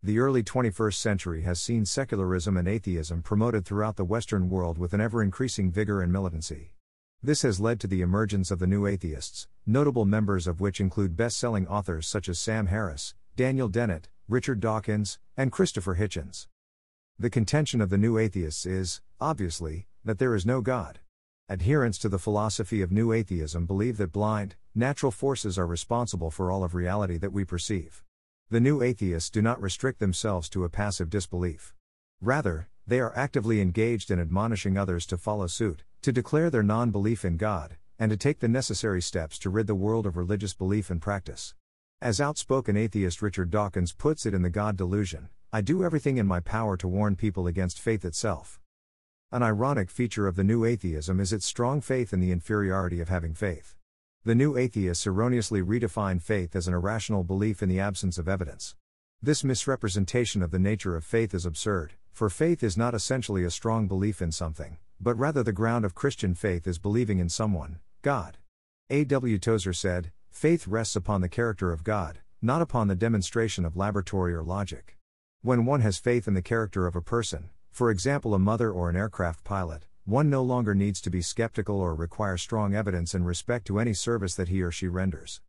The early 21st century has seen secularism and atheism promoted throughout the Western world with an ever increasing vigor and militancy. This has led to the emergence of the new atheists, notable members of which include best selling authors such as Sam Harris, Daniel Dennett, Richard Dawkins, and Christopher Hitchens. The contention of the new atheists is, obviously, that there is no God. Adherents to the philosophy of new atheism believe that blind, natural forces are responsible for all of reality that we perceive. The new atheists do not restrict themselves to a passive disbelief. Rather, they are actively engaged in admonishing others to follow suit, to declare their non belief in God, and to take the necessary steps to rid the world of religious belief and practice. As outspoken atheist Richard Dawkins puts it in The God Delusion, I do everything in my power to warn people against faith itself. An ironic feature of the new atheism is its strong faith in the inferiority of having faith. The new atheists erroneously redefine faith as an irrational belief in the absence of evidence. This misrepresentation of the nature of faith is absurd, for faith is not essentially a strong belief in something, but rather the ground of Christian faith is believing in someone, God. A. W. Tozer said, Faith rests upon the character of God, not upon the demonstration of laboratory or logic. When one has faith in the character of a person, for example a mother or an aircraft pilot, one no longer needs to be skeptical or require strong evidence in respect to any service that he or she renders.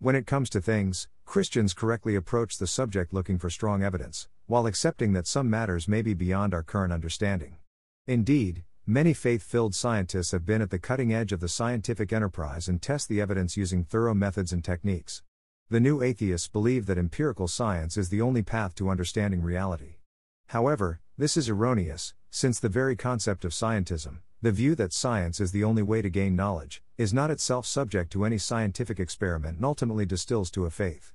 When it comes to things, Christians correctly approach the subject looking for strong evidence, while accepting that some matters may be beyond our current understanding. Indeed, many faith filled scientists have been at the cutting edge of the scientific enterprise and test the evidence using thorough methods and techniques. The new atheists believe that empirical science is the only path to understanding reality. However, this is erroneous, since the very concept of scientism, the view that science is the only way to gain knowledge, is not itself subject to any scientific experiment and ultimately distills to a faith.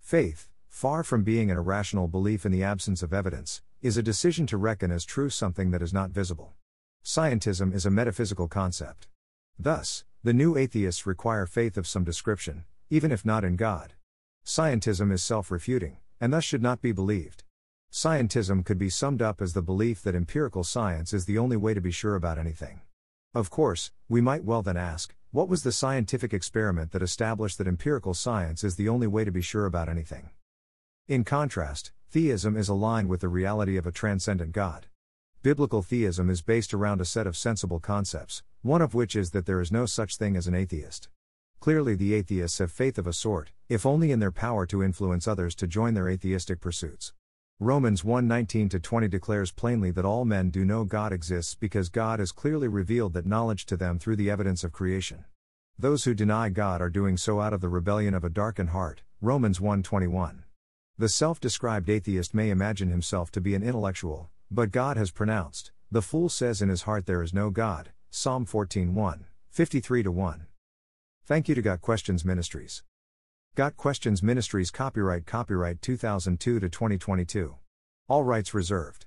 Faith, far from being an irrational belief in the absence of evidence, is a decision to reckon as true something that is not visible. Scientism is a metaphysical concept. Thus, the new atheists require faith of some description, even if not in God. Scientism is self refuting, and thus should not be believed. Scientism could be summed up as the belief that empirical science is the only way to be sure about anything. Of course, we might well then ask what was the scientific experiment that established that empirical science is the only way to be sure about anything? In contrast, theism is aligned with the reality of a transcendent God. Biblical theism is based around a set of sensible concepts, one of which is that there is no such thing as an atheist. Clearly, the atheists have faith of a sort, if only in their power to influence others to join their atheistic pursuits. Romans 1:19 20 declares plainly that all men do know God exists because God has clearly revealed that knowledge to them through the evidence of creation. Those who deny God are doing so out of the rebellion of a darkened heart. Romans 1:21. The self-described atheist may imagine himself to be an intellectual, but God has pronounced, the fool says in his heart there is no God. Psalm 14:1, 53 1. Thank you to Got Questions Ministries. Got Questions Ministries copyright copyright 2002 to 2022. All rights reserved.